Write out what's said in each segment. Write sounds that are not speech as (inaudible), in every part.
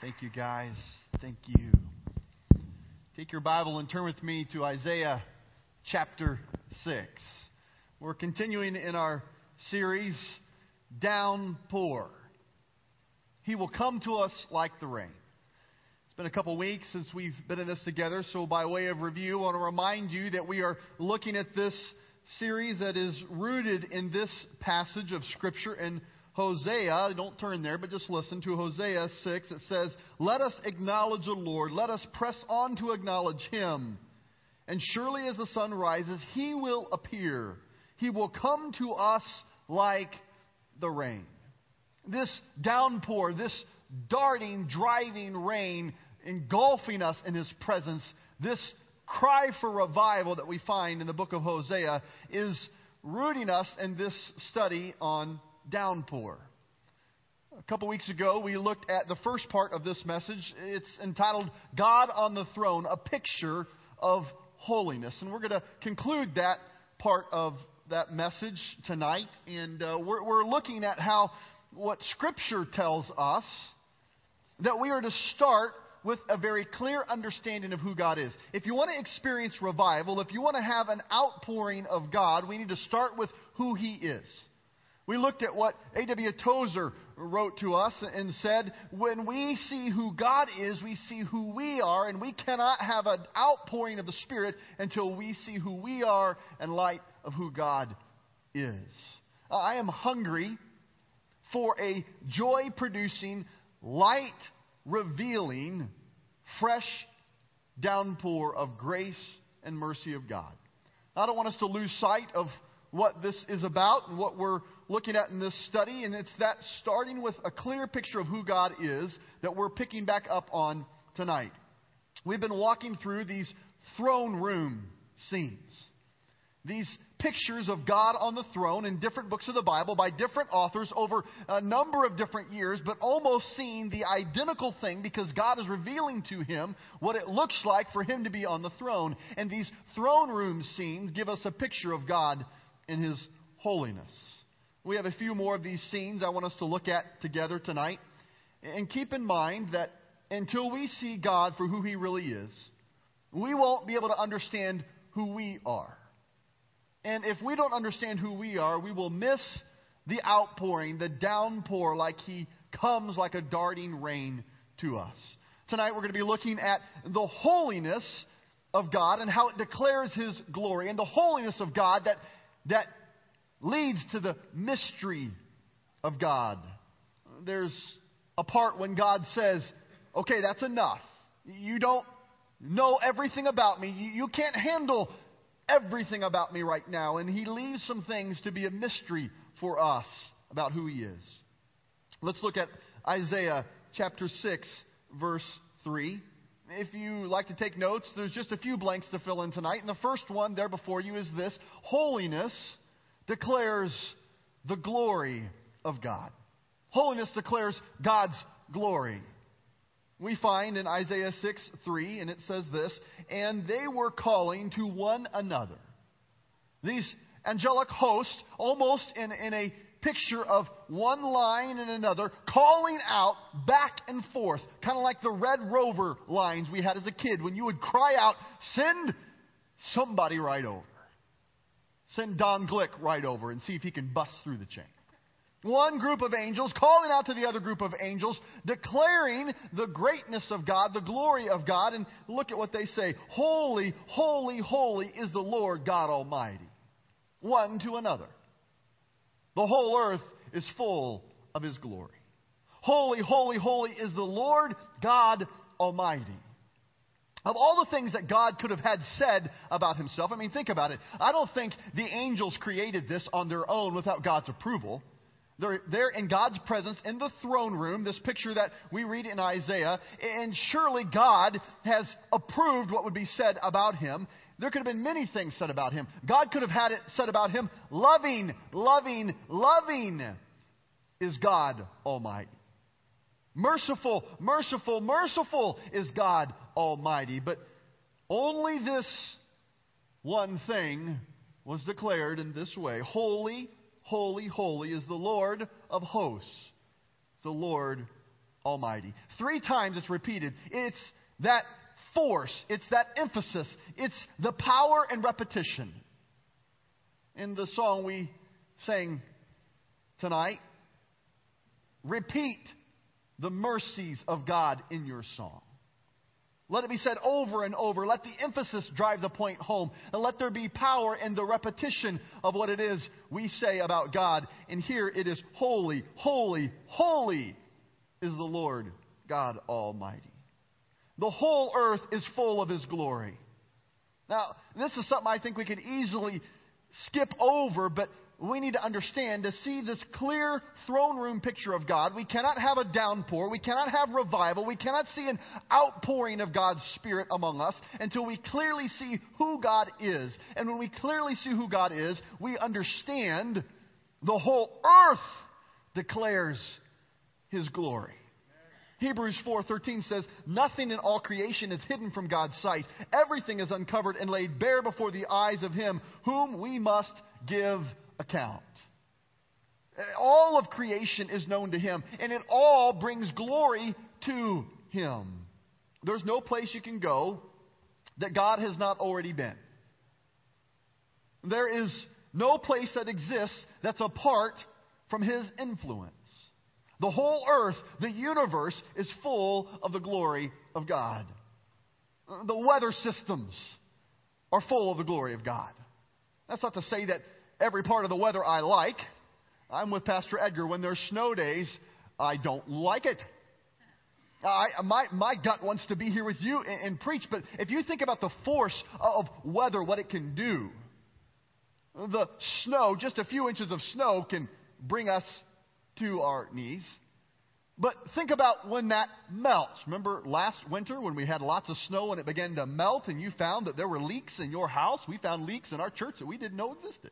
Thank you, guys. Thank you. Take your Bible and turn with me to Isaiah chapter 6. We're continuing in our series, Downpour. He will come to us like the rain. It's been a couple weeks since we've been in this together, so by way of review, I want to remind you that we are looking at this series that is rooted in this passage of Scripture in Hosea, don't turn there, but just listen to Hosea 6. It says, Let us acknowledge the Lord. Let us press on to acknowledge Him. And surely as the sun rises, He will appear. He will come to us like the rain. This downpour, this darting, driving rain engulfing us in His presence, this cry for revival that we find in the book of Hosea is rooting us in this study on downpour. A couple weeks ago, we looked at the first part of this message. It's entitled God on the Throne, a picture of holiness. And we're going to conclude that part of that message tonight. And uh, we're, we're looking at how what Scripture tells us that we are to start with a very clear understanding of who God is. If you want to experience revival, if you want to have an outpouring of God, we need to start with who He is. We looked at what A.W. Tozer wrote to us and said, when we see who God is, we see who we are, and we cannot have an outpouring of the Spirit until we see who we are in light of who God is. Uh, I am hungry for a joy producing, light revealing, fresh downpour of grace and mercy of God. I don't want us to lose sight of what this is about and what we're looking at in this study, and it's that starting with a clear picture of who God is that we're picking back up on tonight. We've been walking through these throne room scenes. These pictures of God on the throne in different books of the Bible by different authors over a number of different years, but almost seeing the identical thing because God is revealing to him what it looks like for him to be on the throne. And these throne room scenes give us a picture of God in his holiness. We have a few more of these scenes I want us to look at together tonight. And keep in mind that until we see God for who He really is, we won't be able to understand who we are. And if we don't understand who we are, we will miss the outpouring, the downpour, like He comes like a darting rain to us. Tonight we're going to be looking at the holiness of God and how it declares His glory, and the holiness of God that, that leads to the mystery of God. There's a part when God says, okay, that's enough. You don't know everything about me. You, can't handle everything about me right now. And He leaves some things to be a mystery for us about who He is. Let's look at Isaiah chapter 6, verse 3. If you like to take notes, there's just a few blanks to fill in tonight. And the first one there before you is this Holiness declares the glory of God. Holiness declares God's glory. We find in Isaiah 6 3, and it says this, and they were calling to one another. These angelic hosts, almost in, in a picture of one line and another, calling out back and forth, kind of like the Red Rover lines we had as a kid when you would cry out, send somebody right over. Send Don Glick right over and see if he can bust through the chain. One group of angels calling out to the other group of angels, declaring the greatness of God, the glory of God, and look at what they say. Holy, holy, holy is the Lord God Almighty. One to another. The whole earth is full of His glory. Holy, holy, holy is the Lord God Almighty. Of all the things that God could have had said about himself, I mean, think about it. I don't think the angels created this on their own without God's approval. They're, they're in God's presence in the throne room, this picture that we read in Isaiah, and surely God has approved what would be said about him. There could have been many things said about him. God could have had it said about him loving, loving, loving is God Almighty. Merciful, merciful, merciful is God Almighty. But only this one thing was declared in this way Holy, holy, holy is the Lord of hosts, the Lord Almighty. Three times it's repeated. It's that force, it's that emphasis, it's the power and repetition. In the song we sang tonight, repeat the mercies of God in your song. Let it be said over and over. Let the emphasis drive the point home. And let there be power in the repetition of what it is we say about God. And here it is holy, holy, holy is the Lord God Almighty. The whole earth is full of His glory. Now, this is something I think we could easily skip over, but we need to understand to see this clear throne room picture of God, we cannot have a downpour, we cannot have revival, we cannot see an outpouring of God's Spirit among us until we clearly see who God is. And when we clearly see who God is, we understand the whole earth declares His glory. Hebrews 4:13 says, "Nothing in all creation is hidden from God's sight. Everything is uncovered and laid bare before the eyes of him whom we must give account." All of creation is known to him, and it all brings glory to him. There's no place you can go that God has not already been. There is no place that exists that's apart from his influence. The whole earth, the universe, is full of the glory of God. The weather systems are full of the glory of God. That's not to say that every part of the weather I like. I'm with Pastor Edgar. When there's snow days, I don't like it. I, my, my gut wants to be here with you and, and preach, but if you think about the force of weather, what it can do, the snow, just a few inches of snow, can bring us to our knees. But think about when that melts. Remember last winter when we had lots of snow and it began to melt and you found that there were leaks in your house? We found leaks in our church that we didn't know existed.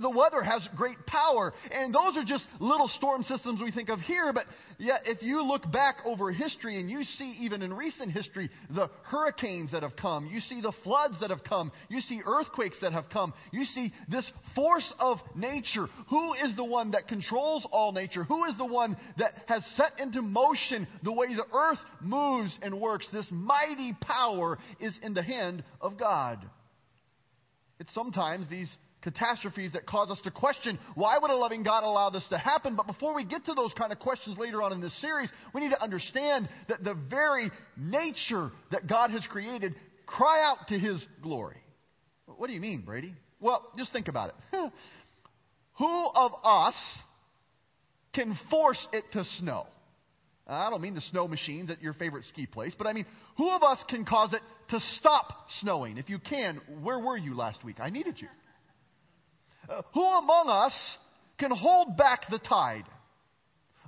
The weather has great power, and those are just little storm systems we think of here. But yet, if you look back over history and you see, even in recent history, the hurricanes that have come, you see the floods that have come, you see earthquakes that have come, you see this force of nature. Who is the one that controls all nature? Who is the one that has set into motion the way the earth moves and works? This mighty power is in the hand of God. It's sometimes these catastrophes that cause us to question why would a loving God allow this to happen? But before we get to those kind of questions later on in this series, we need to understand that the very nature that God has created cry out to his glory. What do you mean, Brady? Well, just think about it. (laughs) Who of us can force it to snow? I don't mean the snow machines at your favorite ski place, but I mean, who of us can cause it to stop snowing? If you can, where were you last week? I needed you. Who among us can hold back the tide?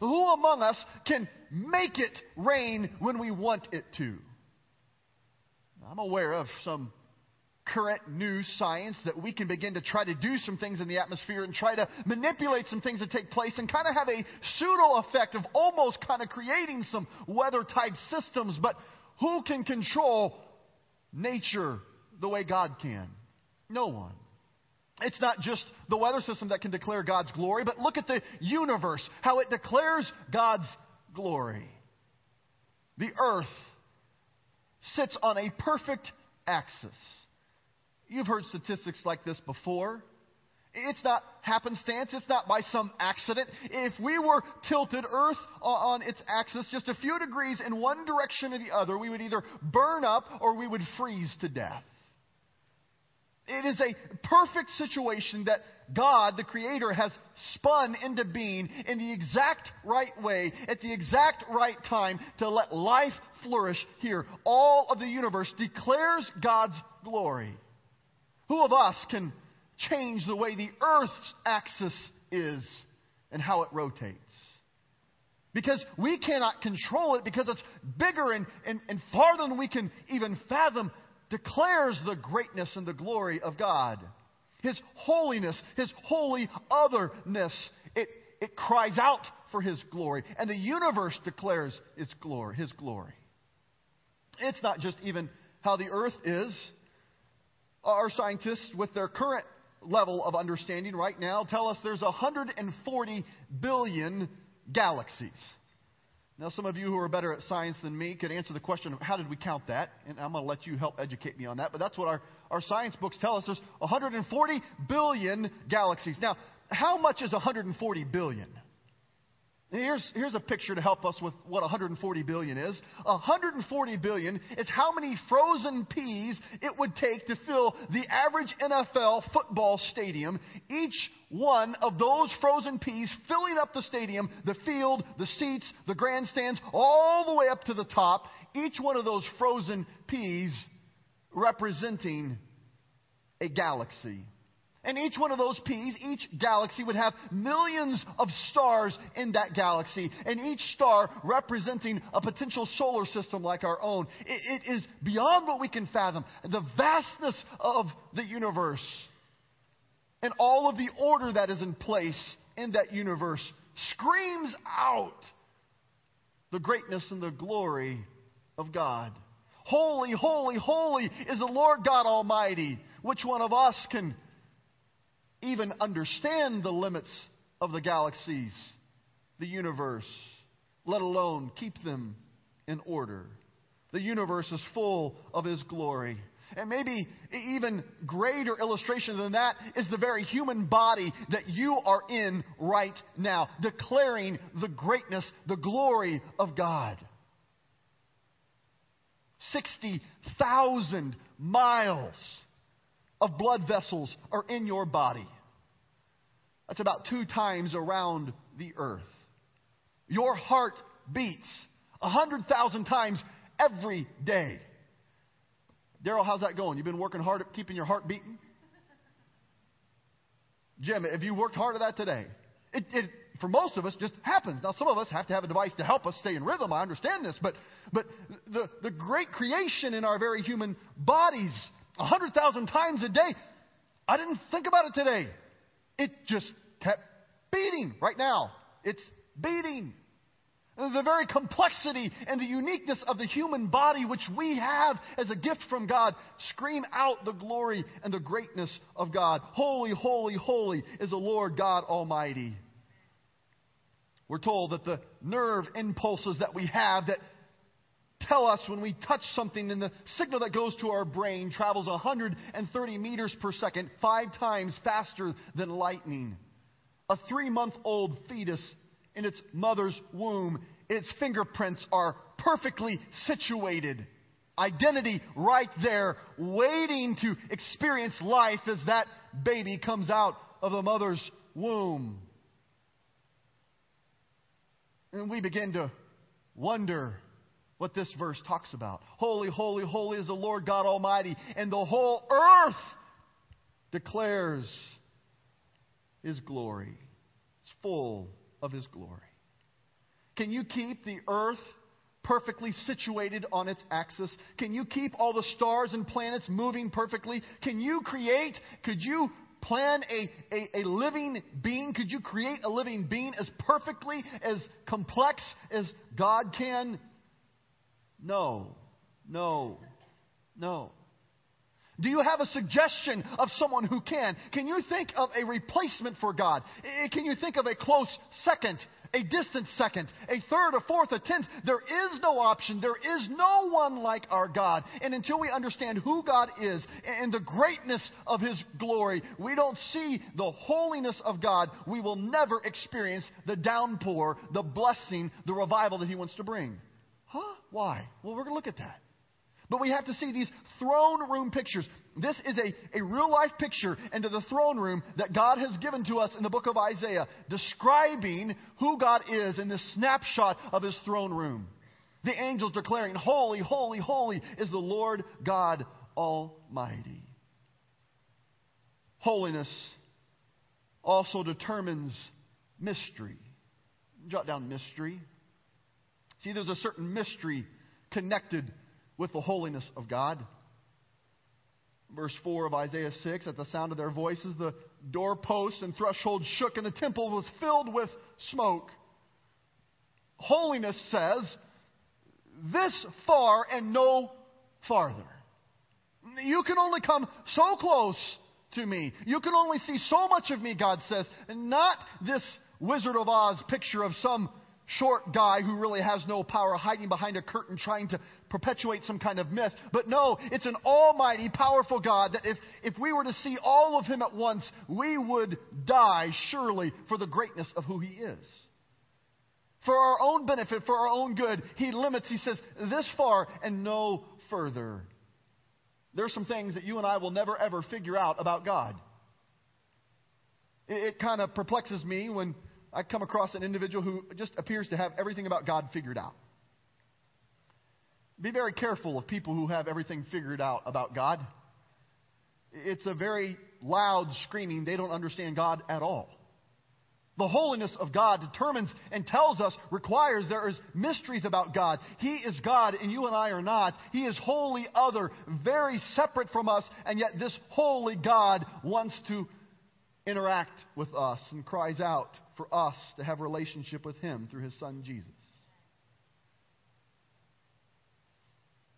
Who among us can make it rain when we want it to? I'm aware of some current new science that we can begin to try to do some things in the atmosphere and try to manipulate some things that take place and kind of have a pseudo effect of almost kind of creating some weather type systems. But who can control nature the way God can? No one. It's not just the weather system that can declare God's glory, but look at the universe, how it declares God's glory. The earth sits on a perfect axis. You've heard statistics like this before. It's not happenstance. It's not by some accident. If we were tilted Earth on its axis just a few degrees in one direction or the other, we would either burn up or we would freeze to death. It is a perfect situation that God, the Creator, has spun into being in the exact right way, at the exact right time to let life flourish here. All of the universe declares God's glory. Who of us can change the way the Earth's axis is and how it rotates? Because we cannot control it because it's bigger and, and, and farther than we can even fathom declares the greatness and the glory of God. His holiness, His holy otherness. It, it cries out for His glory. And the universe declares its glory, His glory. It's not just even how the earth is. Our scientists, with their current level of understanding right now, tell us there's 140 billion galaxies. Now, some of you who are better at science than me could answer the question of how did we count that? And I'm going to let you help educate me on that. But that's what our, our science books tell us. There's 140 billion galaxies. Now, how much is 140 billion? Here's, here's a picture to help us with what 140 billion is. 140 billion is how many frozen peas it would take to fill the average NFL football stadium. Each one of those frozen peas filling up the stadium, the field, the seats, the grandstands, all the way up to the top. Each one of those frozen peas representing a galaxy. And each one of those peas, each galaxy would have millions of stars in that galaxy, and each star representing a potential solar system like our own. it, it is beyond what we can fathom. The vastness of the universe and all of the order that is in place in that universe screams out the greatness and the glory of God. Holy, holy, holy is the Lord God Almighty. Which one of us can even understand the limits of the galaxies, the universe, let alone keep them in order. The universe is full of His glory. And maybe even greater illustration than that is the very human body that you are in right now, declaring the greatness, the glory of God. 60,000 miles of blood vessels are in your body. That's about two times around the earth. Your heart beats 100,000 times every day. Daryl, how's that going? You've been working hard at keeping your heart beating? Jim, have you worked hard at that today? It, it, for most of us, just happens. Now, some of us have to have a device to help us stay in rhythm. I understand this. But, but the, the great creation in our very human bodies, 100,000 times a day, I didn't think about it today. It just kept beating right now. It's beating. The very complexity and the uniqueness of the human body, which we have as a gift from God, scream out the glory and the greatness of God. Holy, holy, holy is the Lord God Almighty. We're told that the nerve impulses that we have that tell us when we touch something and the signal that goes to our brain travels 130 meters per second, five times faster than lightning. A three month old fetus in its mother's womb, its fingerprints are perfectly situated. Identity right there, waiting to experience life as that baby comes out of the mother's womb. And we begin to wonder what this verse talks about. Holy, holy, holy is the Lord God Almighty, and the whole earth declares His glory. It's full of His glory. Can you keep the earth perfectly situated on its axis? Can you keep all the stars and planets moving perfectly? Can you create, could you plan a, a, a, living being? Could you create a living being as perfectly, as complex as God can? No, no, no. Do you have a suggestion of someone who can? Can you think of a replacement for God? Can you think of a close second, a distant second, a third, a fourth, a tenth? There is no option. There is no one like our God. And until we understand who God is and the greatness of His glory, we don't see the holiness of God. We will never experience the downpour, the blessing, the revival that He wants to bring. Huh? Why? Well, we're going to look at that. But we have to see these throne room pictures. This is a, a real life picture into the throne room that God has given to us in the book of Isaiah, describing who God is in this snapshot of his throne room. The angels declaring, Holy, holy, holy is the Lord God Almighty. Holiness also determines mystery. Jot down mystery. See, there's a certain mystery connected with the holiness of God. Verse 4 of Isaiah 6 At the sound of their voices, the doorposts and thresholds shook, and the temple was filled with smoke. Holiness says, This far and no farther. You can only come so close to me. You can only see so much of me, God says, and not this Wizard of Oz picture of some short guy who really has no power hiding behind a curtain trying to perpetuate some kind of myth. But no, it's an almighty, powerful God that if, if we were to see all of him at once, we would die surely for the greatness of who he is. For our own benefit, for our own good, he limits, he says, this far and no further. There are some things that you and I will never ever figure out about God. It, it kind of perplexes me when I come across an individual who just appears to have everything about God figured out. Be very careful of people who have everything figured out about God. It's a very loud screaming, they don't understand God at all. The holiness of God determines and tells us, requires there is mysteries about God. He is God and you and I are not. He is wholly other, very separate from us, and yet this holy God wants to interact with us and cries out for us to have relationship with Him through His Son Jesus.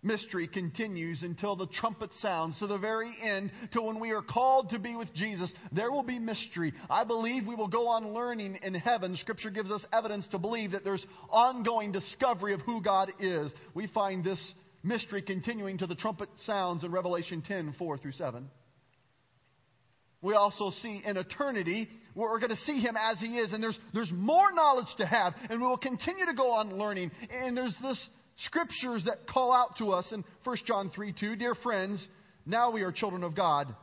Mystery continues until the trumpet sounds to the very end, till when we are called to be with Jesus. There will be mystery. I believe we will go on learning in heaven. Scripture gives us evidence to believe that there's ongoing discovery of who God is. We find this mystery continuing to the trumpet sounds in Revelation 10 4 through 7 we also see in eternity where we're going to see him as he is and there's, there's more knowledge to have and we will continue to go on learning. And there's this scriptures that call out to us in 1 john 3 2 dear friends now we are children of god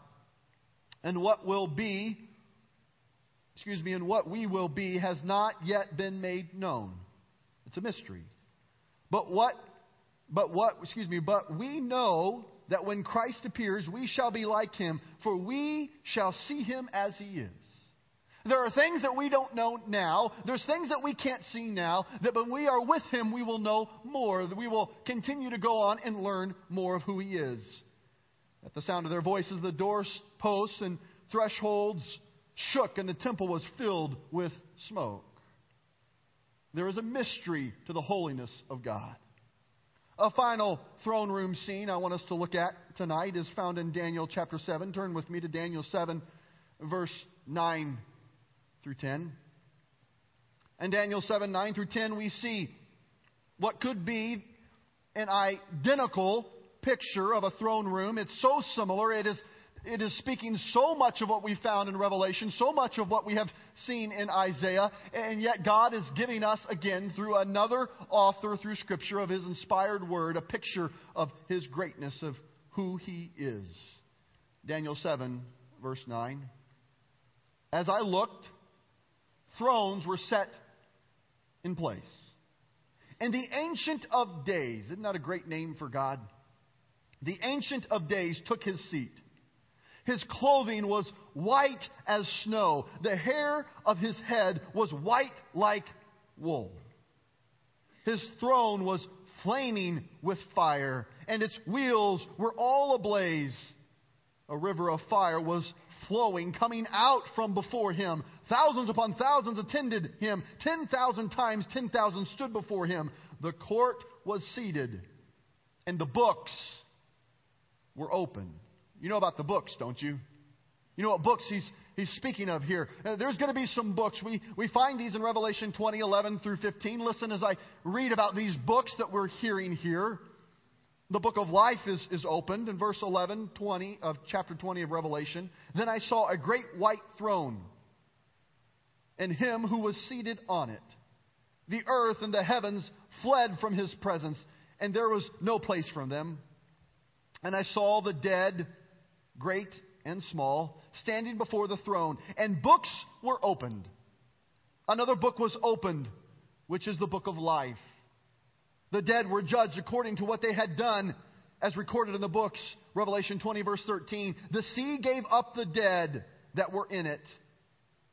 and what will be excuse me and what we will be has not yet been made known. It's a mystery. But what but what excuse me but we know that when Christ appears, we shall be like him, for we shall see him as he is. There are things that we don't know now. There's things that we can't see now. That when we are with Him, we will know more. That we will continue to go on and learn more of who He is. At the sound of their voices, the doorposts and thresholds shook, and the temple was filled with smoke. There is a mystery to the holiness of God. A final throne room scene I want us to look at tonight is found in Daniel chapter 7. Turn with me to Daniel 7, verse 9 through 10. In Daniel 7, 9 through 10, we see what could be an identical picture of a throne room. It's so similar, it is it is speaking so much of what we found in Revelation, so much of what we have seen in Isaiah, and yet God is giving us again through another author through Scripture of His inspired word a picture of His greatness, of who He is. Daniel 7, verse 9. As I looked, thrones were set in place. And the Ancient of Days, isn't that a great name for God? The Ancient of Days took his seat. His clothing was white as snow. The hair of his head was white like wool. His throne was flaming with fire, and its wheels were all ablaze. A river of fire was flowing, coming out from before him. Thousands upon thousands attended him. Ten thousand times ten thousand stood before him. The court was seated, and the books were open. You know about the books, don't you? You know what books he's, he's speaking of here. Uh, there's going to be some books. We, we find these in Revelation 20, 11 through 15. Listen as I read about these books that we're hearing here. The book of life is, is opened in verse 11, 20 of chapter 20 of Revelation. Then I saw a great white throne and him who was seated on it. The earth and the heavens fled from his presence, and there was no place for them. And I saw the dead great and small, standing before the throne, and books were opened. Another book was opened, which is the book of life. The dead were judged according to what they had done, as recorded in the books. Revelation 20, verse 13. The sea gave up the dead that were in it,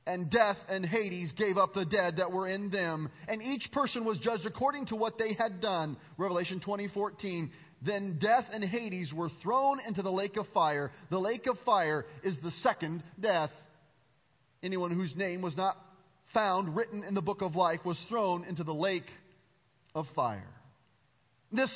and death and Hades gave up the dead that were in them, and each person was judged according to what they had done. Revelation 20, 14. Then death and Hades were thrown into the lake of fire. The lake of fire is the second death. Anyone whose name was not found written in the book of life was thrown into the lake of fire. This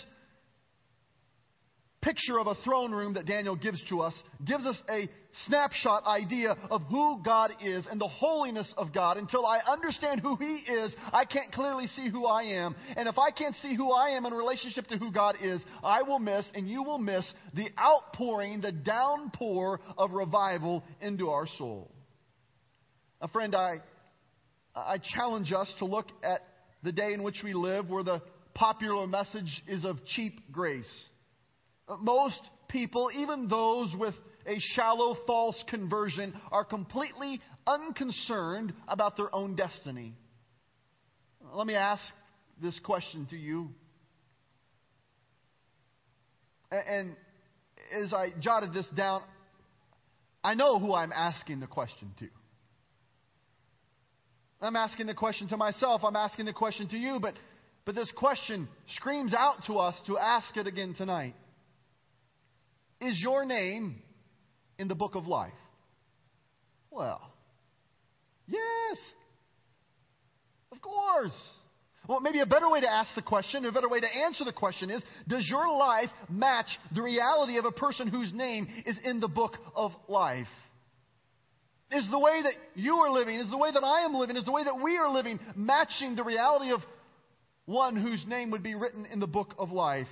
picture of a throne room that Daniel gives to us gives us a snapshot idea of who God is and the holiness of God. Until I understand who He is, I can't clearly see who I am. And if I can't see who I am in relationship to who God is, I will miss and you will miss the outpouring, the downpour of revival into our soul. A friend, I, I challenge us to look at the day in which we live where the popular message is of cheap grace. Most people, even those with a shallow false conversion, are completely unconcerned about their own destiny. Let me ask this question to you. And as I jotted this down, I know who I'm asking the question to. I'm asking the question to myself, I'm asking the question to you, but, but this question screams out to us to ask it again tonight. Is your name in the book of life? Well, yes. Of course. Well, maybe a better way to ask the question, a better way to answer the question is Does your life match the reality of a person whose name is in the book of life? Is the way that you are living, is the way that I am living, is the way that we are living matching the reality of one whose name would be written in the book of life?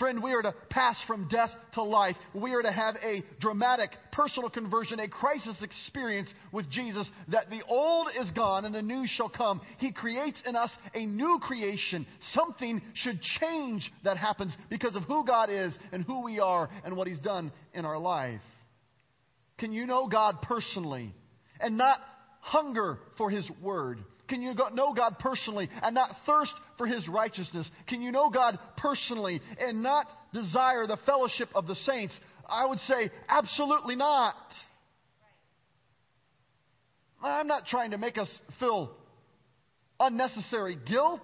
Friend, we are to pass from death to life. We are to have a dramatic personal conversion, a crisis experience with Jesus that the old is gone and the new shall come. He creates in us a new creation. Something should change that happens because of who God is and who we are and what He's done in our life. Can you know God personally and not hunger for His Word? Can you know God personally and not thirst for His righteousness? Can you know God personally and not desire the fellowship of the saints? I would say, absolutely not. I'm not trying to make us feel unnecessary guilt.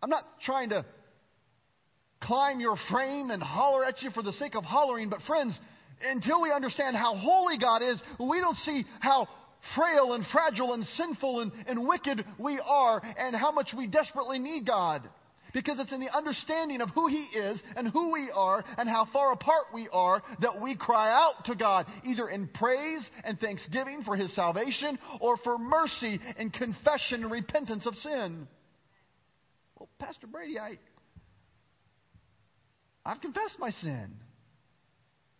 I'm not trying to climb your frame and holler at you for the sake of hollering, but friends, until we understand how holy God is, we don't see how frail and fragile and sinful and, and wicked we are and how much we desperately need God. Because it's in the understanding of who He is and who we are and how far apart we are that we cry out to God, either in praise and thanksgiving for His salvation or for mercy and confession and repentance of sin. Well, Pastor Brady, I, I've confessed my sin.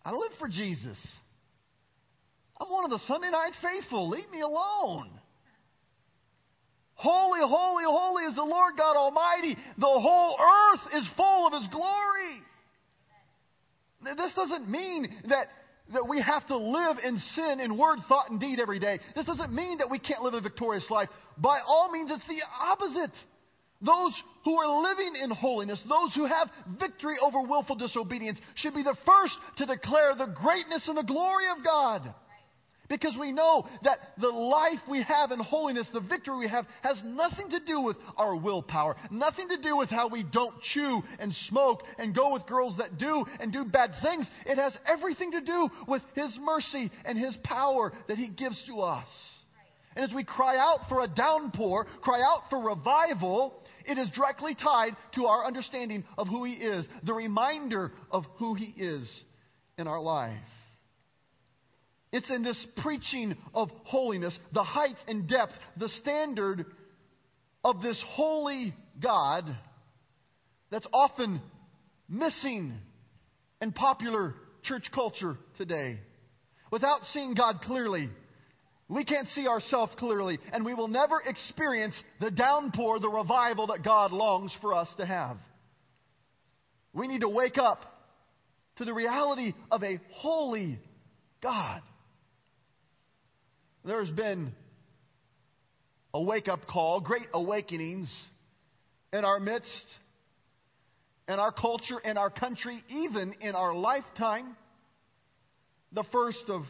I live for Jesus. I'm one of the Sunday night faithful. Leave me alone. Holy, holy, holy is the Lord God Almighty. The whole earth is full of His glory. This doesn't mean that, that we have to live in sin in word, thought, and deed every day. This doesn't mean that we can't live a victorious life. By all means, it's the opposite. Those who are living in holiness, those who have victory over willful disobedience, should be the first to declare the greatness and the glory of God. Because we know that the life we have in holiness, the victory we have, has nothing to do with our willpower, nothing to do with how we don't chew and smoke and go with girls that do and do bad things. It has everything to do with His mercy and His power that He gives to us. And as we cry out for a downpour, cry out for revival, it is directly tied to our understanding of who He is, the reminder of who He is in our life. It's in this preaching of holiness, the height and depth, the standard of this holy God that's often missing in popular church culture today. Without seeing God clearly, we can't see ourselves clearly, and we will never experience the downpour, the revival that God longs for us to have. We need to wake up to the reality of a holy God. There's been a wake up call, great awakenings in our midst, in our culture, in our country, even in our lifetime. The first of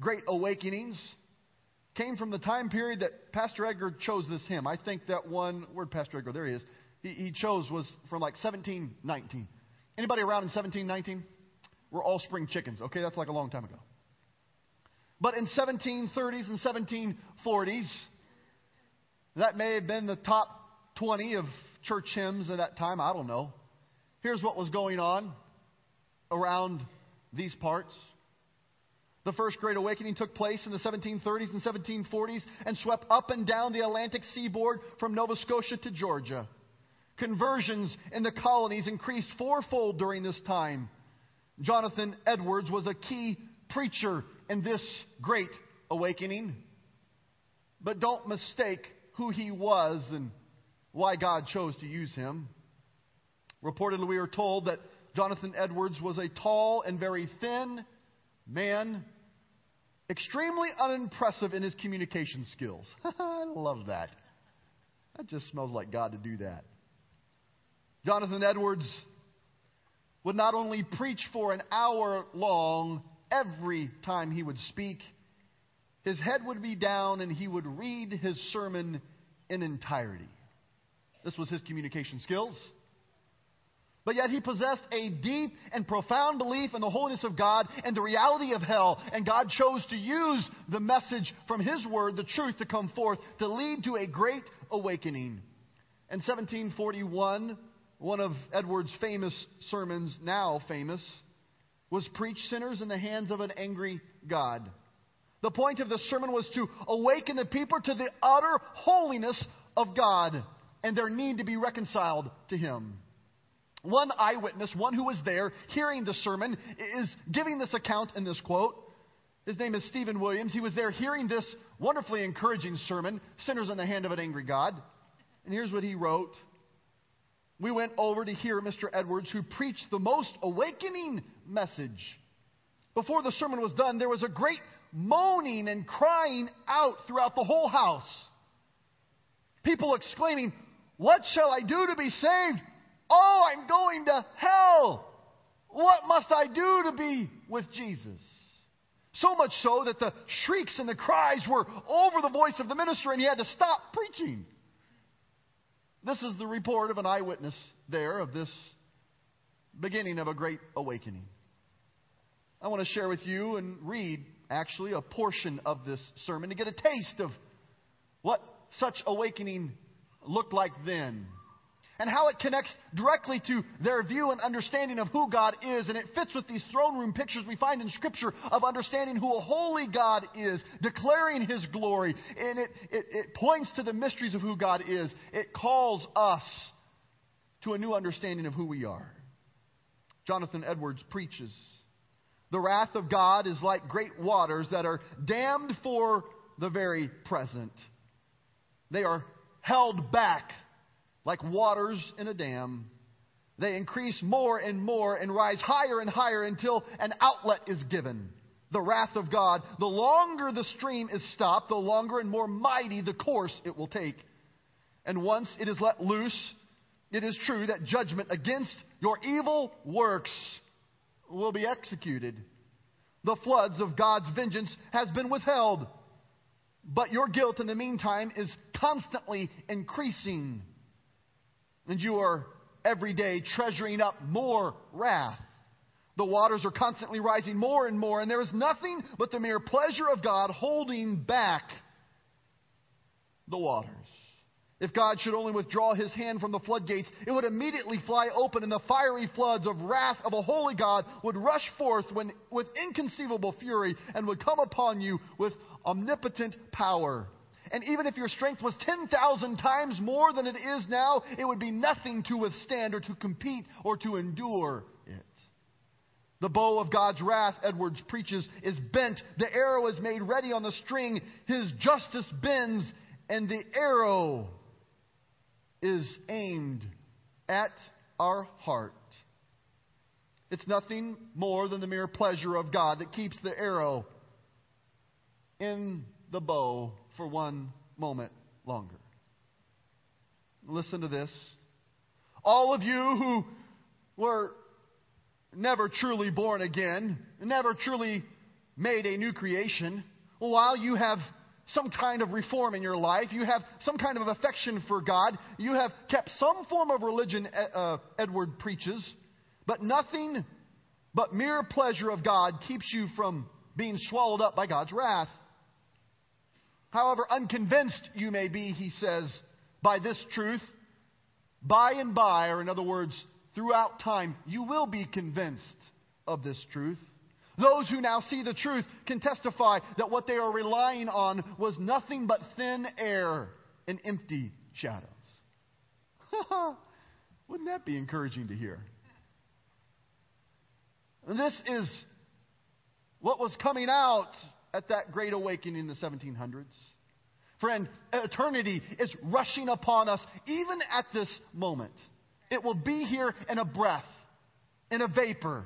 great awakenings came from the time period that Pastor Edgar chose this hymn. I think that one, word Pastor Edgar? There he is. He, he chose was from like 1719. Anybody around in 1719? We're all spring chickens. Okay, that's like a long time ago. But in 1730s and 1740s, that may have been the top 20 of church hymns at that time. I don't know. Here's what was going on around these parts. The First Great Awakening took place in the 1730s and 1740s and swept up and down the Atlantic seaboard from Nova Scotia to Georgia. Conversions in the colonies increased fourfold during this time. Jonathan Edwards was a key preacher in this Great Awakening. But don't mistake who he was and why God chose to use him. Reportedly, we are told that Jonathan Edwards was a tall and very thin man, extremely unimpressive in his communication skills. (laughs) I love that. That just smells like God to do that. Jonathan Edwards would not only preach for an hour long every time he would speak, his head would be down and he would read his sermon in entirety. This was his communication skills. But yet he possessed a deep and profound belief in the holiness of God and the reality of hell. And God chose to use the message from his word, the truth, to come forth to lead to a great awakening. In 1741, one of Edward's famous sermons, now famous, was Preach Sinners in the Hands of an Angry God. The point of the sermon was to awaken the people to the utter holiness of God and their need to be reconciled to Him. One eyewitness, one who was there hearing the sermon, is giving this account in this quote. His name is Stephen Williams. He was there hearing this wonderfully encouraging sermon, Sinners in the Hand of an Angry God. And here's what he wrote. We went over to hear Mr. Edwards, who preached the most awakening message. Before the sermon was done, there was a great moaning and crying out throughout the whole house. People exclaiming, What shall I do to be saved? Oh, I'm going to hell. What must I do to be with Jesus? So much so that the shrieks and the cries were over the voice of the minister and he had to stop preaching. This is the report of an eyewitness there of this beginning of a great awakening. I want to share with you and read actually a portion of this sermon to get a taste of what such awakening looked like then and how it connects directly to their view and understanding of who God is. And it fits with these throne room pictures we find in Scripture of understanding who a holy God is, declaring His glory. And it, it, it points to the mysteries of who God is. It calls us to a new understanding of who we are. Jonathan Edwards preaches The wrath of God is like great waters that are dammed for the very present. They are held back like waters in a dam. They increase more and more and rise higher and higher until an outlet is given. The wrath of God. The longer the stream is stopped, the longer and more mighty the course it will take. And once it is let loose, it is true that judgment against your evil works will be executed. The floods of God's vengeance has been withheld, but your guilt in the meantime is constantly increasing and you are every day treasuring up more wrath. The waters are constantly rising more and more, and there is nothing but the mere pleasure of God holding back the waters. If God should only withdraw his hand from the floodgates, it would immediately fly open, and the fiery floods of wrath of a holy God would rush forth when, with inconceivable fury and would come upon you with omnipotent power. And even if your strength was 10,000 times more than it is now, it would be nothing to withstand or to compete or to endure it. The bow of God's wrath, Edwards preaches, is bent. The arrow is made ready on the string. His justice bends, and the arrow is aimed at our heart. It's nothing more than the mere pleasure of God that keeps the arrow in the bow for one moment longer. Listen to this. All of you who were never truly born again, never truly made a new creation, while you have some kind of reform in your life, you have some kind of affection for God, you have kept some form of religion, uh, Edward preaches, but nothing but mere pleasure of God keeps you from being swallowed up by God's wrath. However unconvinced you may be, he says, by this truth, by and by, or in other words, throughout time, you will be convinced of this truth. Those who now see the truth can testify that what they are relying on was nothing but thin air and empty shadows. (laughs) Wouldn't that be encouraging to hear? This is what was coming out at that great awakening in the 1700s. Friend, eternity is rushing upon us even at this moment. It will be here in a breath, in a vapor.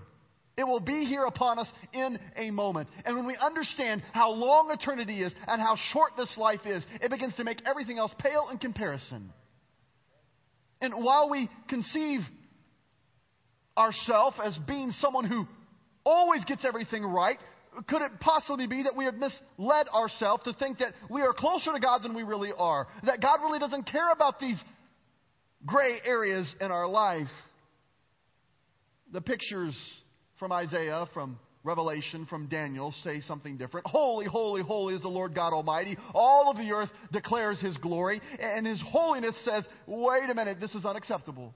It will be here upon us in a moment. And when we understand how long eternity is and how short this life is, it begins to make everything else pale in comparison. And while we conceive ourselves as being someone who always gets everything right, could it possibly be that we have misled ourselves to think that we are closer to God than we really are? That God really doesn't care about these gray areas in our life? The pictures from Isaiah, from Revelation, from Daniel say something different. Holy, holy, holy is the Lord God Almighty. All of the earth declares His glory, and His holiness says, wait a minute, this is unacceptable.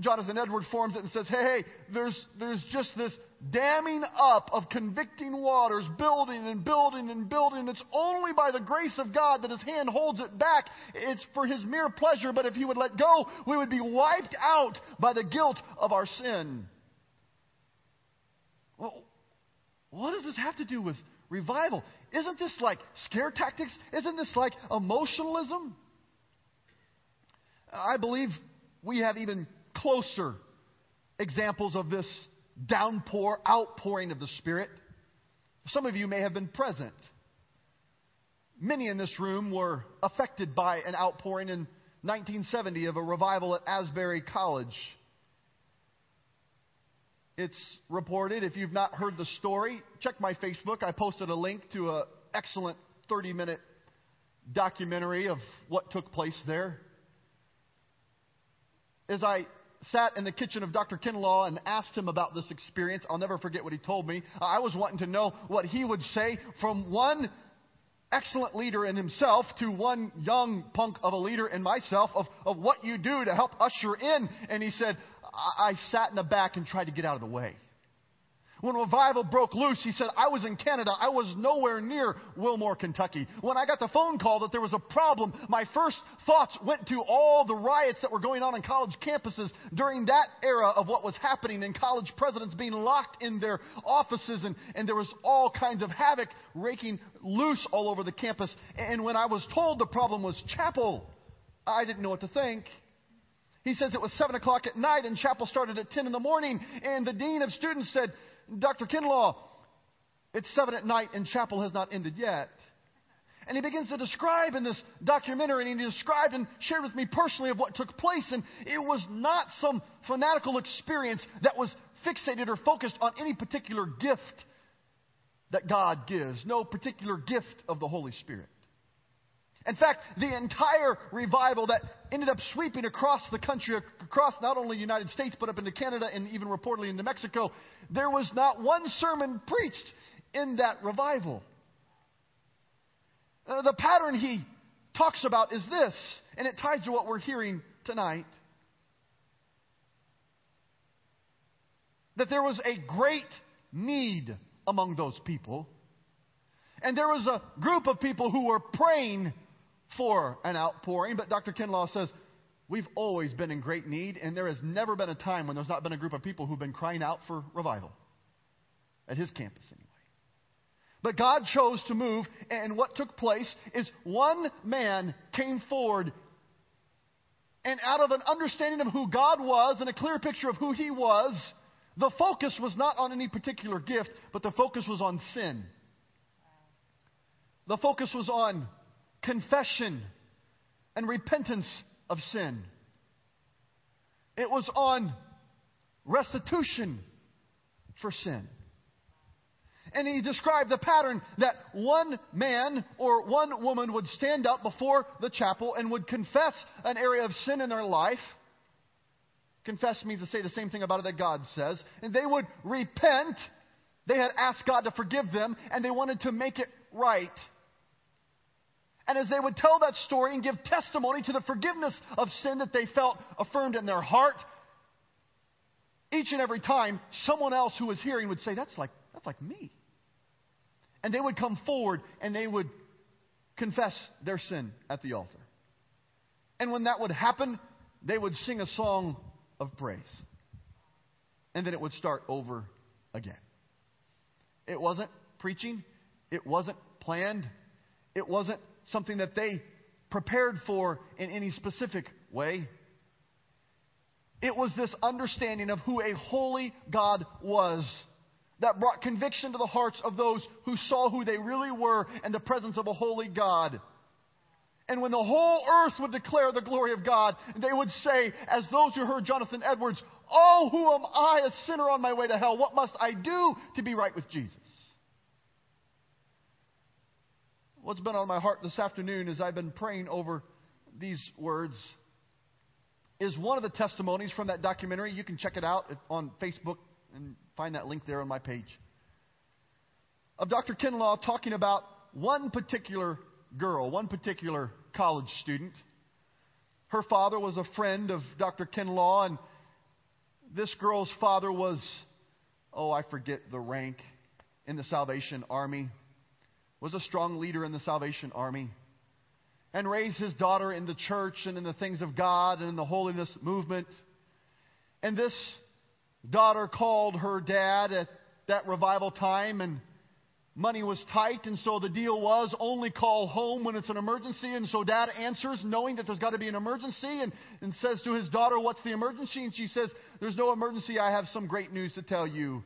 Jonathan Edwards forms it and says, hey, hey, there's, there's just this damming up of convicting waters, building and building and building. It's only by the grace of God that His hand holds it back. It's for His mere pleasure, but if He would let go, we would be wiped out by the guilt of our sin. Well, what does this have to do with revival? Isn't this like scare tactics? Isn't this like emotionalism? I believe we have even closer examples of this downpour, outpouring of the Spirit. Some of you may have been present. Many in this room were affected by an outpouring in 1970 of a revival at Asbury College. It's reported, if you've not heard the story, check my Facebook. I posted a link to an excellent 30 minute documentary of what took place there. As I sat in the kitchen of Dr. Kinlaw and asked him about this experience. I'll never forget what he told me. I was wanting to know what he would say from one excellent leader in himself to one young punk of a leader in myself of, of what you do to help usher in. And he said, I, I sat in the back and tried to get out of the way. When revival broke loose, he said, I was in Canada. I was nowhere near Wilmore, Kentucky. When I got the phone call that there was a problem, my first thoughts went to all the riots that were going on in college campuses during that era of what was happening and college presidents being locked in their offices and, and there was all kinds of havoc raking loose all over the campus. And when I was told the problem was chapel, I didn't know what to think. He says it was 7 o'clock at night and chapel started at 10 in the morning and the dean of students said, Dr. Kinlaw, it's seven at night and chapel has not ended yet. And he begins to describe in this documentary, and he described and shared with me personally of what took place. And it was not some fanatical experience that was fixated or focused on any particular gift that God gives, no particular gift of the Holy Spirit. In fact, the entire revival that ended up sweeping across the country, across not only the United States, but up into Canada and even reportedly into Mexico, there was not one sermon preached in that revival. Uh, the pattern he talks about is this, and it ties to what we're hearing tonight. That there was a great need among those people. And there was a group of people who were praying for an outpouring, but Dr. Kinlaw says, We've always been in great need, and there has never been a time when there's not been a group of people who've been crying out for revival. At his campus, anyway. But God chose to move, and what took place is one man came forward, and out of an understanding of who God was and a clear picture of who he was, the focus was not on any particular gift, but the focus was on sin. The focus was on confession and repentance of sin. It was on restitution for sin. And he described the pattern that one man or one woman would stand up before the chapel and would confess an area of sin in their life. Confess means to say the same thing about it that God says. And they would repent. They had asked God to forgive them and they wanted to make it right. And as they would tell that story and give testimony to the forgiveness of sin that they felt affirmed in their heart, each and every time, someone else who was hearing would say, That's like, that's like me. And they would come forward and they would confess their sin at the altar. And when that would happen, they would sing a song of praise. And then it would start over again. It wasn't preaching, it wasn't planned, it wasn't something that they prepared for in any specific way. It was this understanding of who a holy God was that brought conviction to the hearts of those who saw who they really were in the presence of a holy God. And when the whole earth would declare the glory of God, they would say, as those who heard Jonathan Edwards, Oh, who am I, a sinner on my way to hell? What must I do to be right with Jesus? What's been on my heart this afternoon as I've been praying over these words is one of the testimonies from that documentary. You can check it out on Facebook and find that link there on my page. Of Dr. Kinlaw talking about one particular girl, one particular college student. Her father was a friend of Dr. Kinlaw, and this girl's father was, oh, I forget the rank in the Salvation Army, was a strong leader in the Salvation Army, and raised his daughter in the church and in the things of God and in the holiness movement. And this daughter called her dad at that revival time and money was tight and so the deal was only call home when it's an emergency. And so dad answers knowing that there's got to be an emergency and, and says to his daughter what's the emergency? And she says there's no emergency. I have some great news to tell you.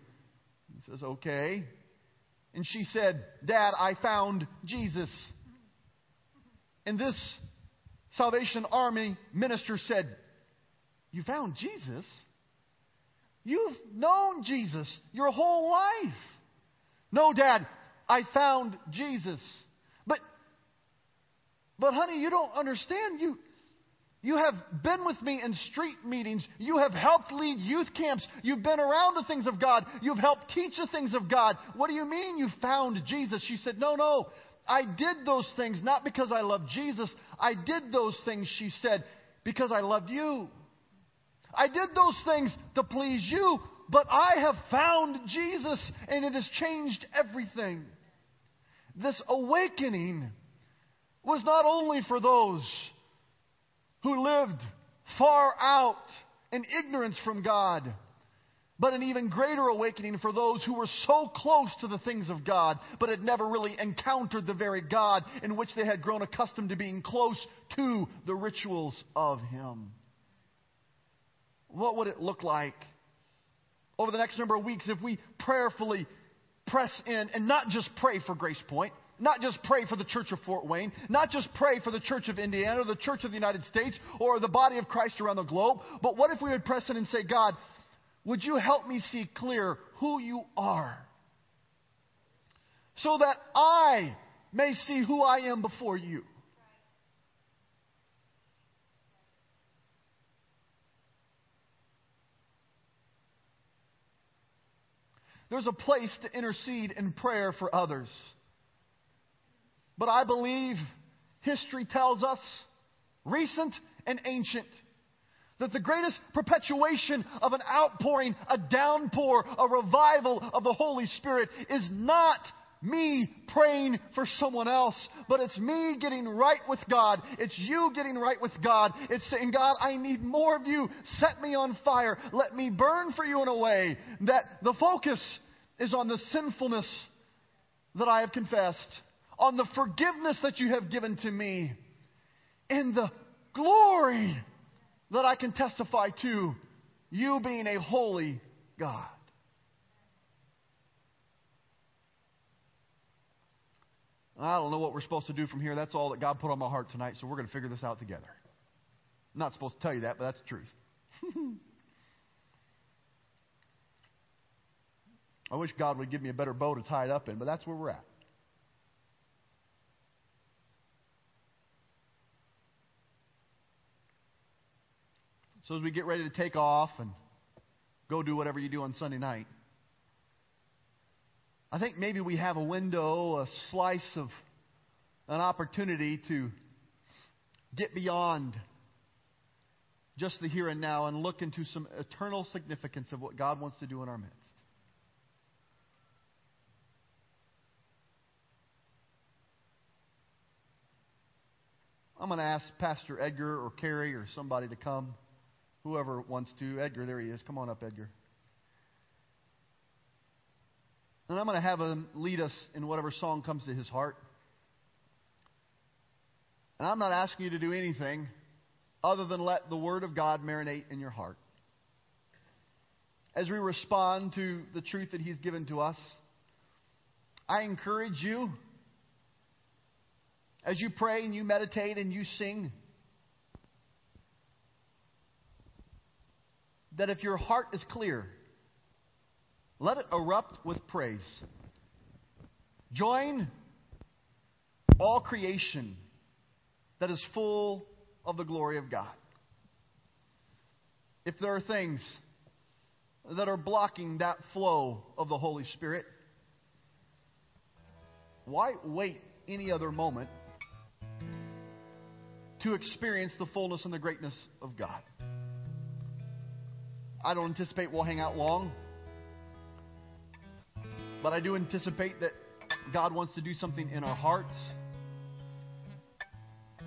He says okay and she said dad i found jesus and this salvation army minister said you found jesus You've known Jesus your whole life. No, Dad, I found Jesus. But, but honey, you don't understand. You, you have been with me in street meetings. You have helped lead youth camps. You've been around the things of God. You've helped teach the things of God. What do you mean you found Jesus? She said, No, no. I did those things not because I loved Jesus. I did those things, she said, because I loved you. I did those things to please you, but I have found Jesus and it has changed everything. This awakening was not only for those who lived far out in ignorance from God, but an even greater awakening for those who were so close to the things of God, but had never really encountered the very God in which they had grown accustomed to being close to the rituals of Him. What would it look like over the next number of weeks if we prayerfully press in and not just pray for Grace Point, not just pray for the Church of Fort Wayne, not just pray for the Church of Indiana or the Church of the United States or the body of Christ around the globe, but what if we would press in and say, God, would you help me see clear who you are? So that I may see who I am before you. There's a place to intercede in prayer for others. But I believe history tells us, recent and ancient, that the greatest perpetuation of an outpouring, a downpour, a revival of the Holy Spirit is not me praying for someone else, but it's me getting right with God. It's you getting right with God. It's saying, God, I need more of you. Set me on fire. Let me burn for you in a way that the focus is on the sinfulness that I have confessed, on the forgiveness that you have given to me, in the glory that I can testify to, you being a holy God. I don't know what we're supposed to do from here. That's all that God put on my heart tonight, so we're going to figure this out together. I'm not supposed to tell you that, but that's the truth. (laughs) I wish God would give me a better bow to tie it up in, but that's where we're at. So as we get ready to take off and go do whatever you do on Sunday night, I think maybe we have a window, a slice of an opportunity to get beyond just the here and now and look into some eternal significance of what God wants to do in our midst. I'm going to ask Pastor Edgar or Carrie or somebody to come, whoever wants to. Edgar, there he is. Come on up, Edgar. And I'm going to have him lead us in whatever song comes to his heart. And I'm not asking you to do anything other than let the Word of God marinate in your heart. As we respond to the truth that He's given to us, I encourage you, as you pray and you meditate and you sing, that if your heart is clear, let it erupt with praise. Join all creation that is full of the glory of God. If there are things that are blocking that flow of the Holy Spirit, why wait any other moment to experience the fullness and the greatness of God? I don't anticipate we'll hang out long, but I do anticipate that God wants to do something in our hearts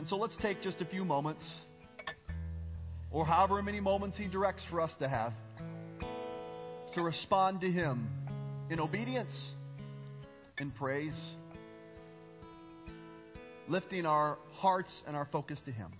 and so let's take just a few moments, or however many moments He directs for us to have, to respond to Him in obedience, in praise, lifting our hearts and our focus to Him.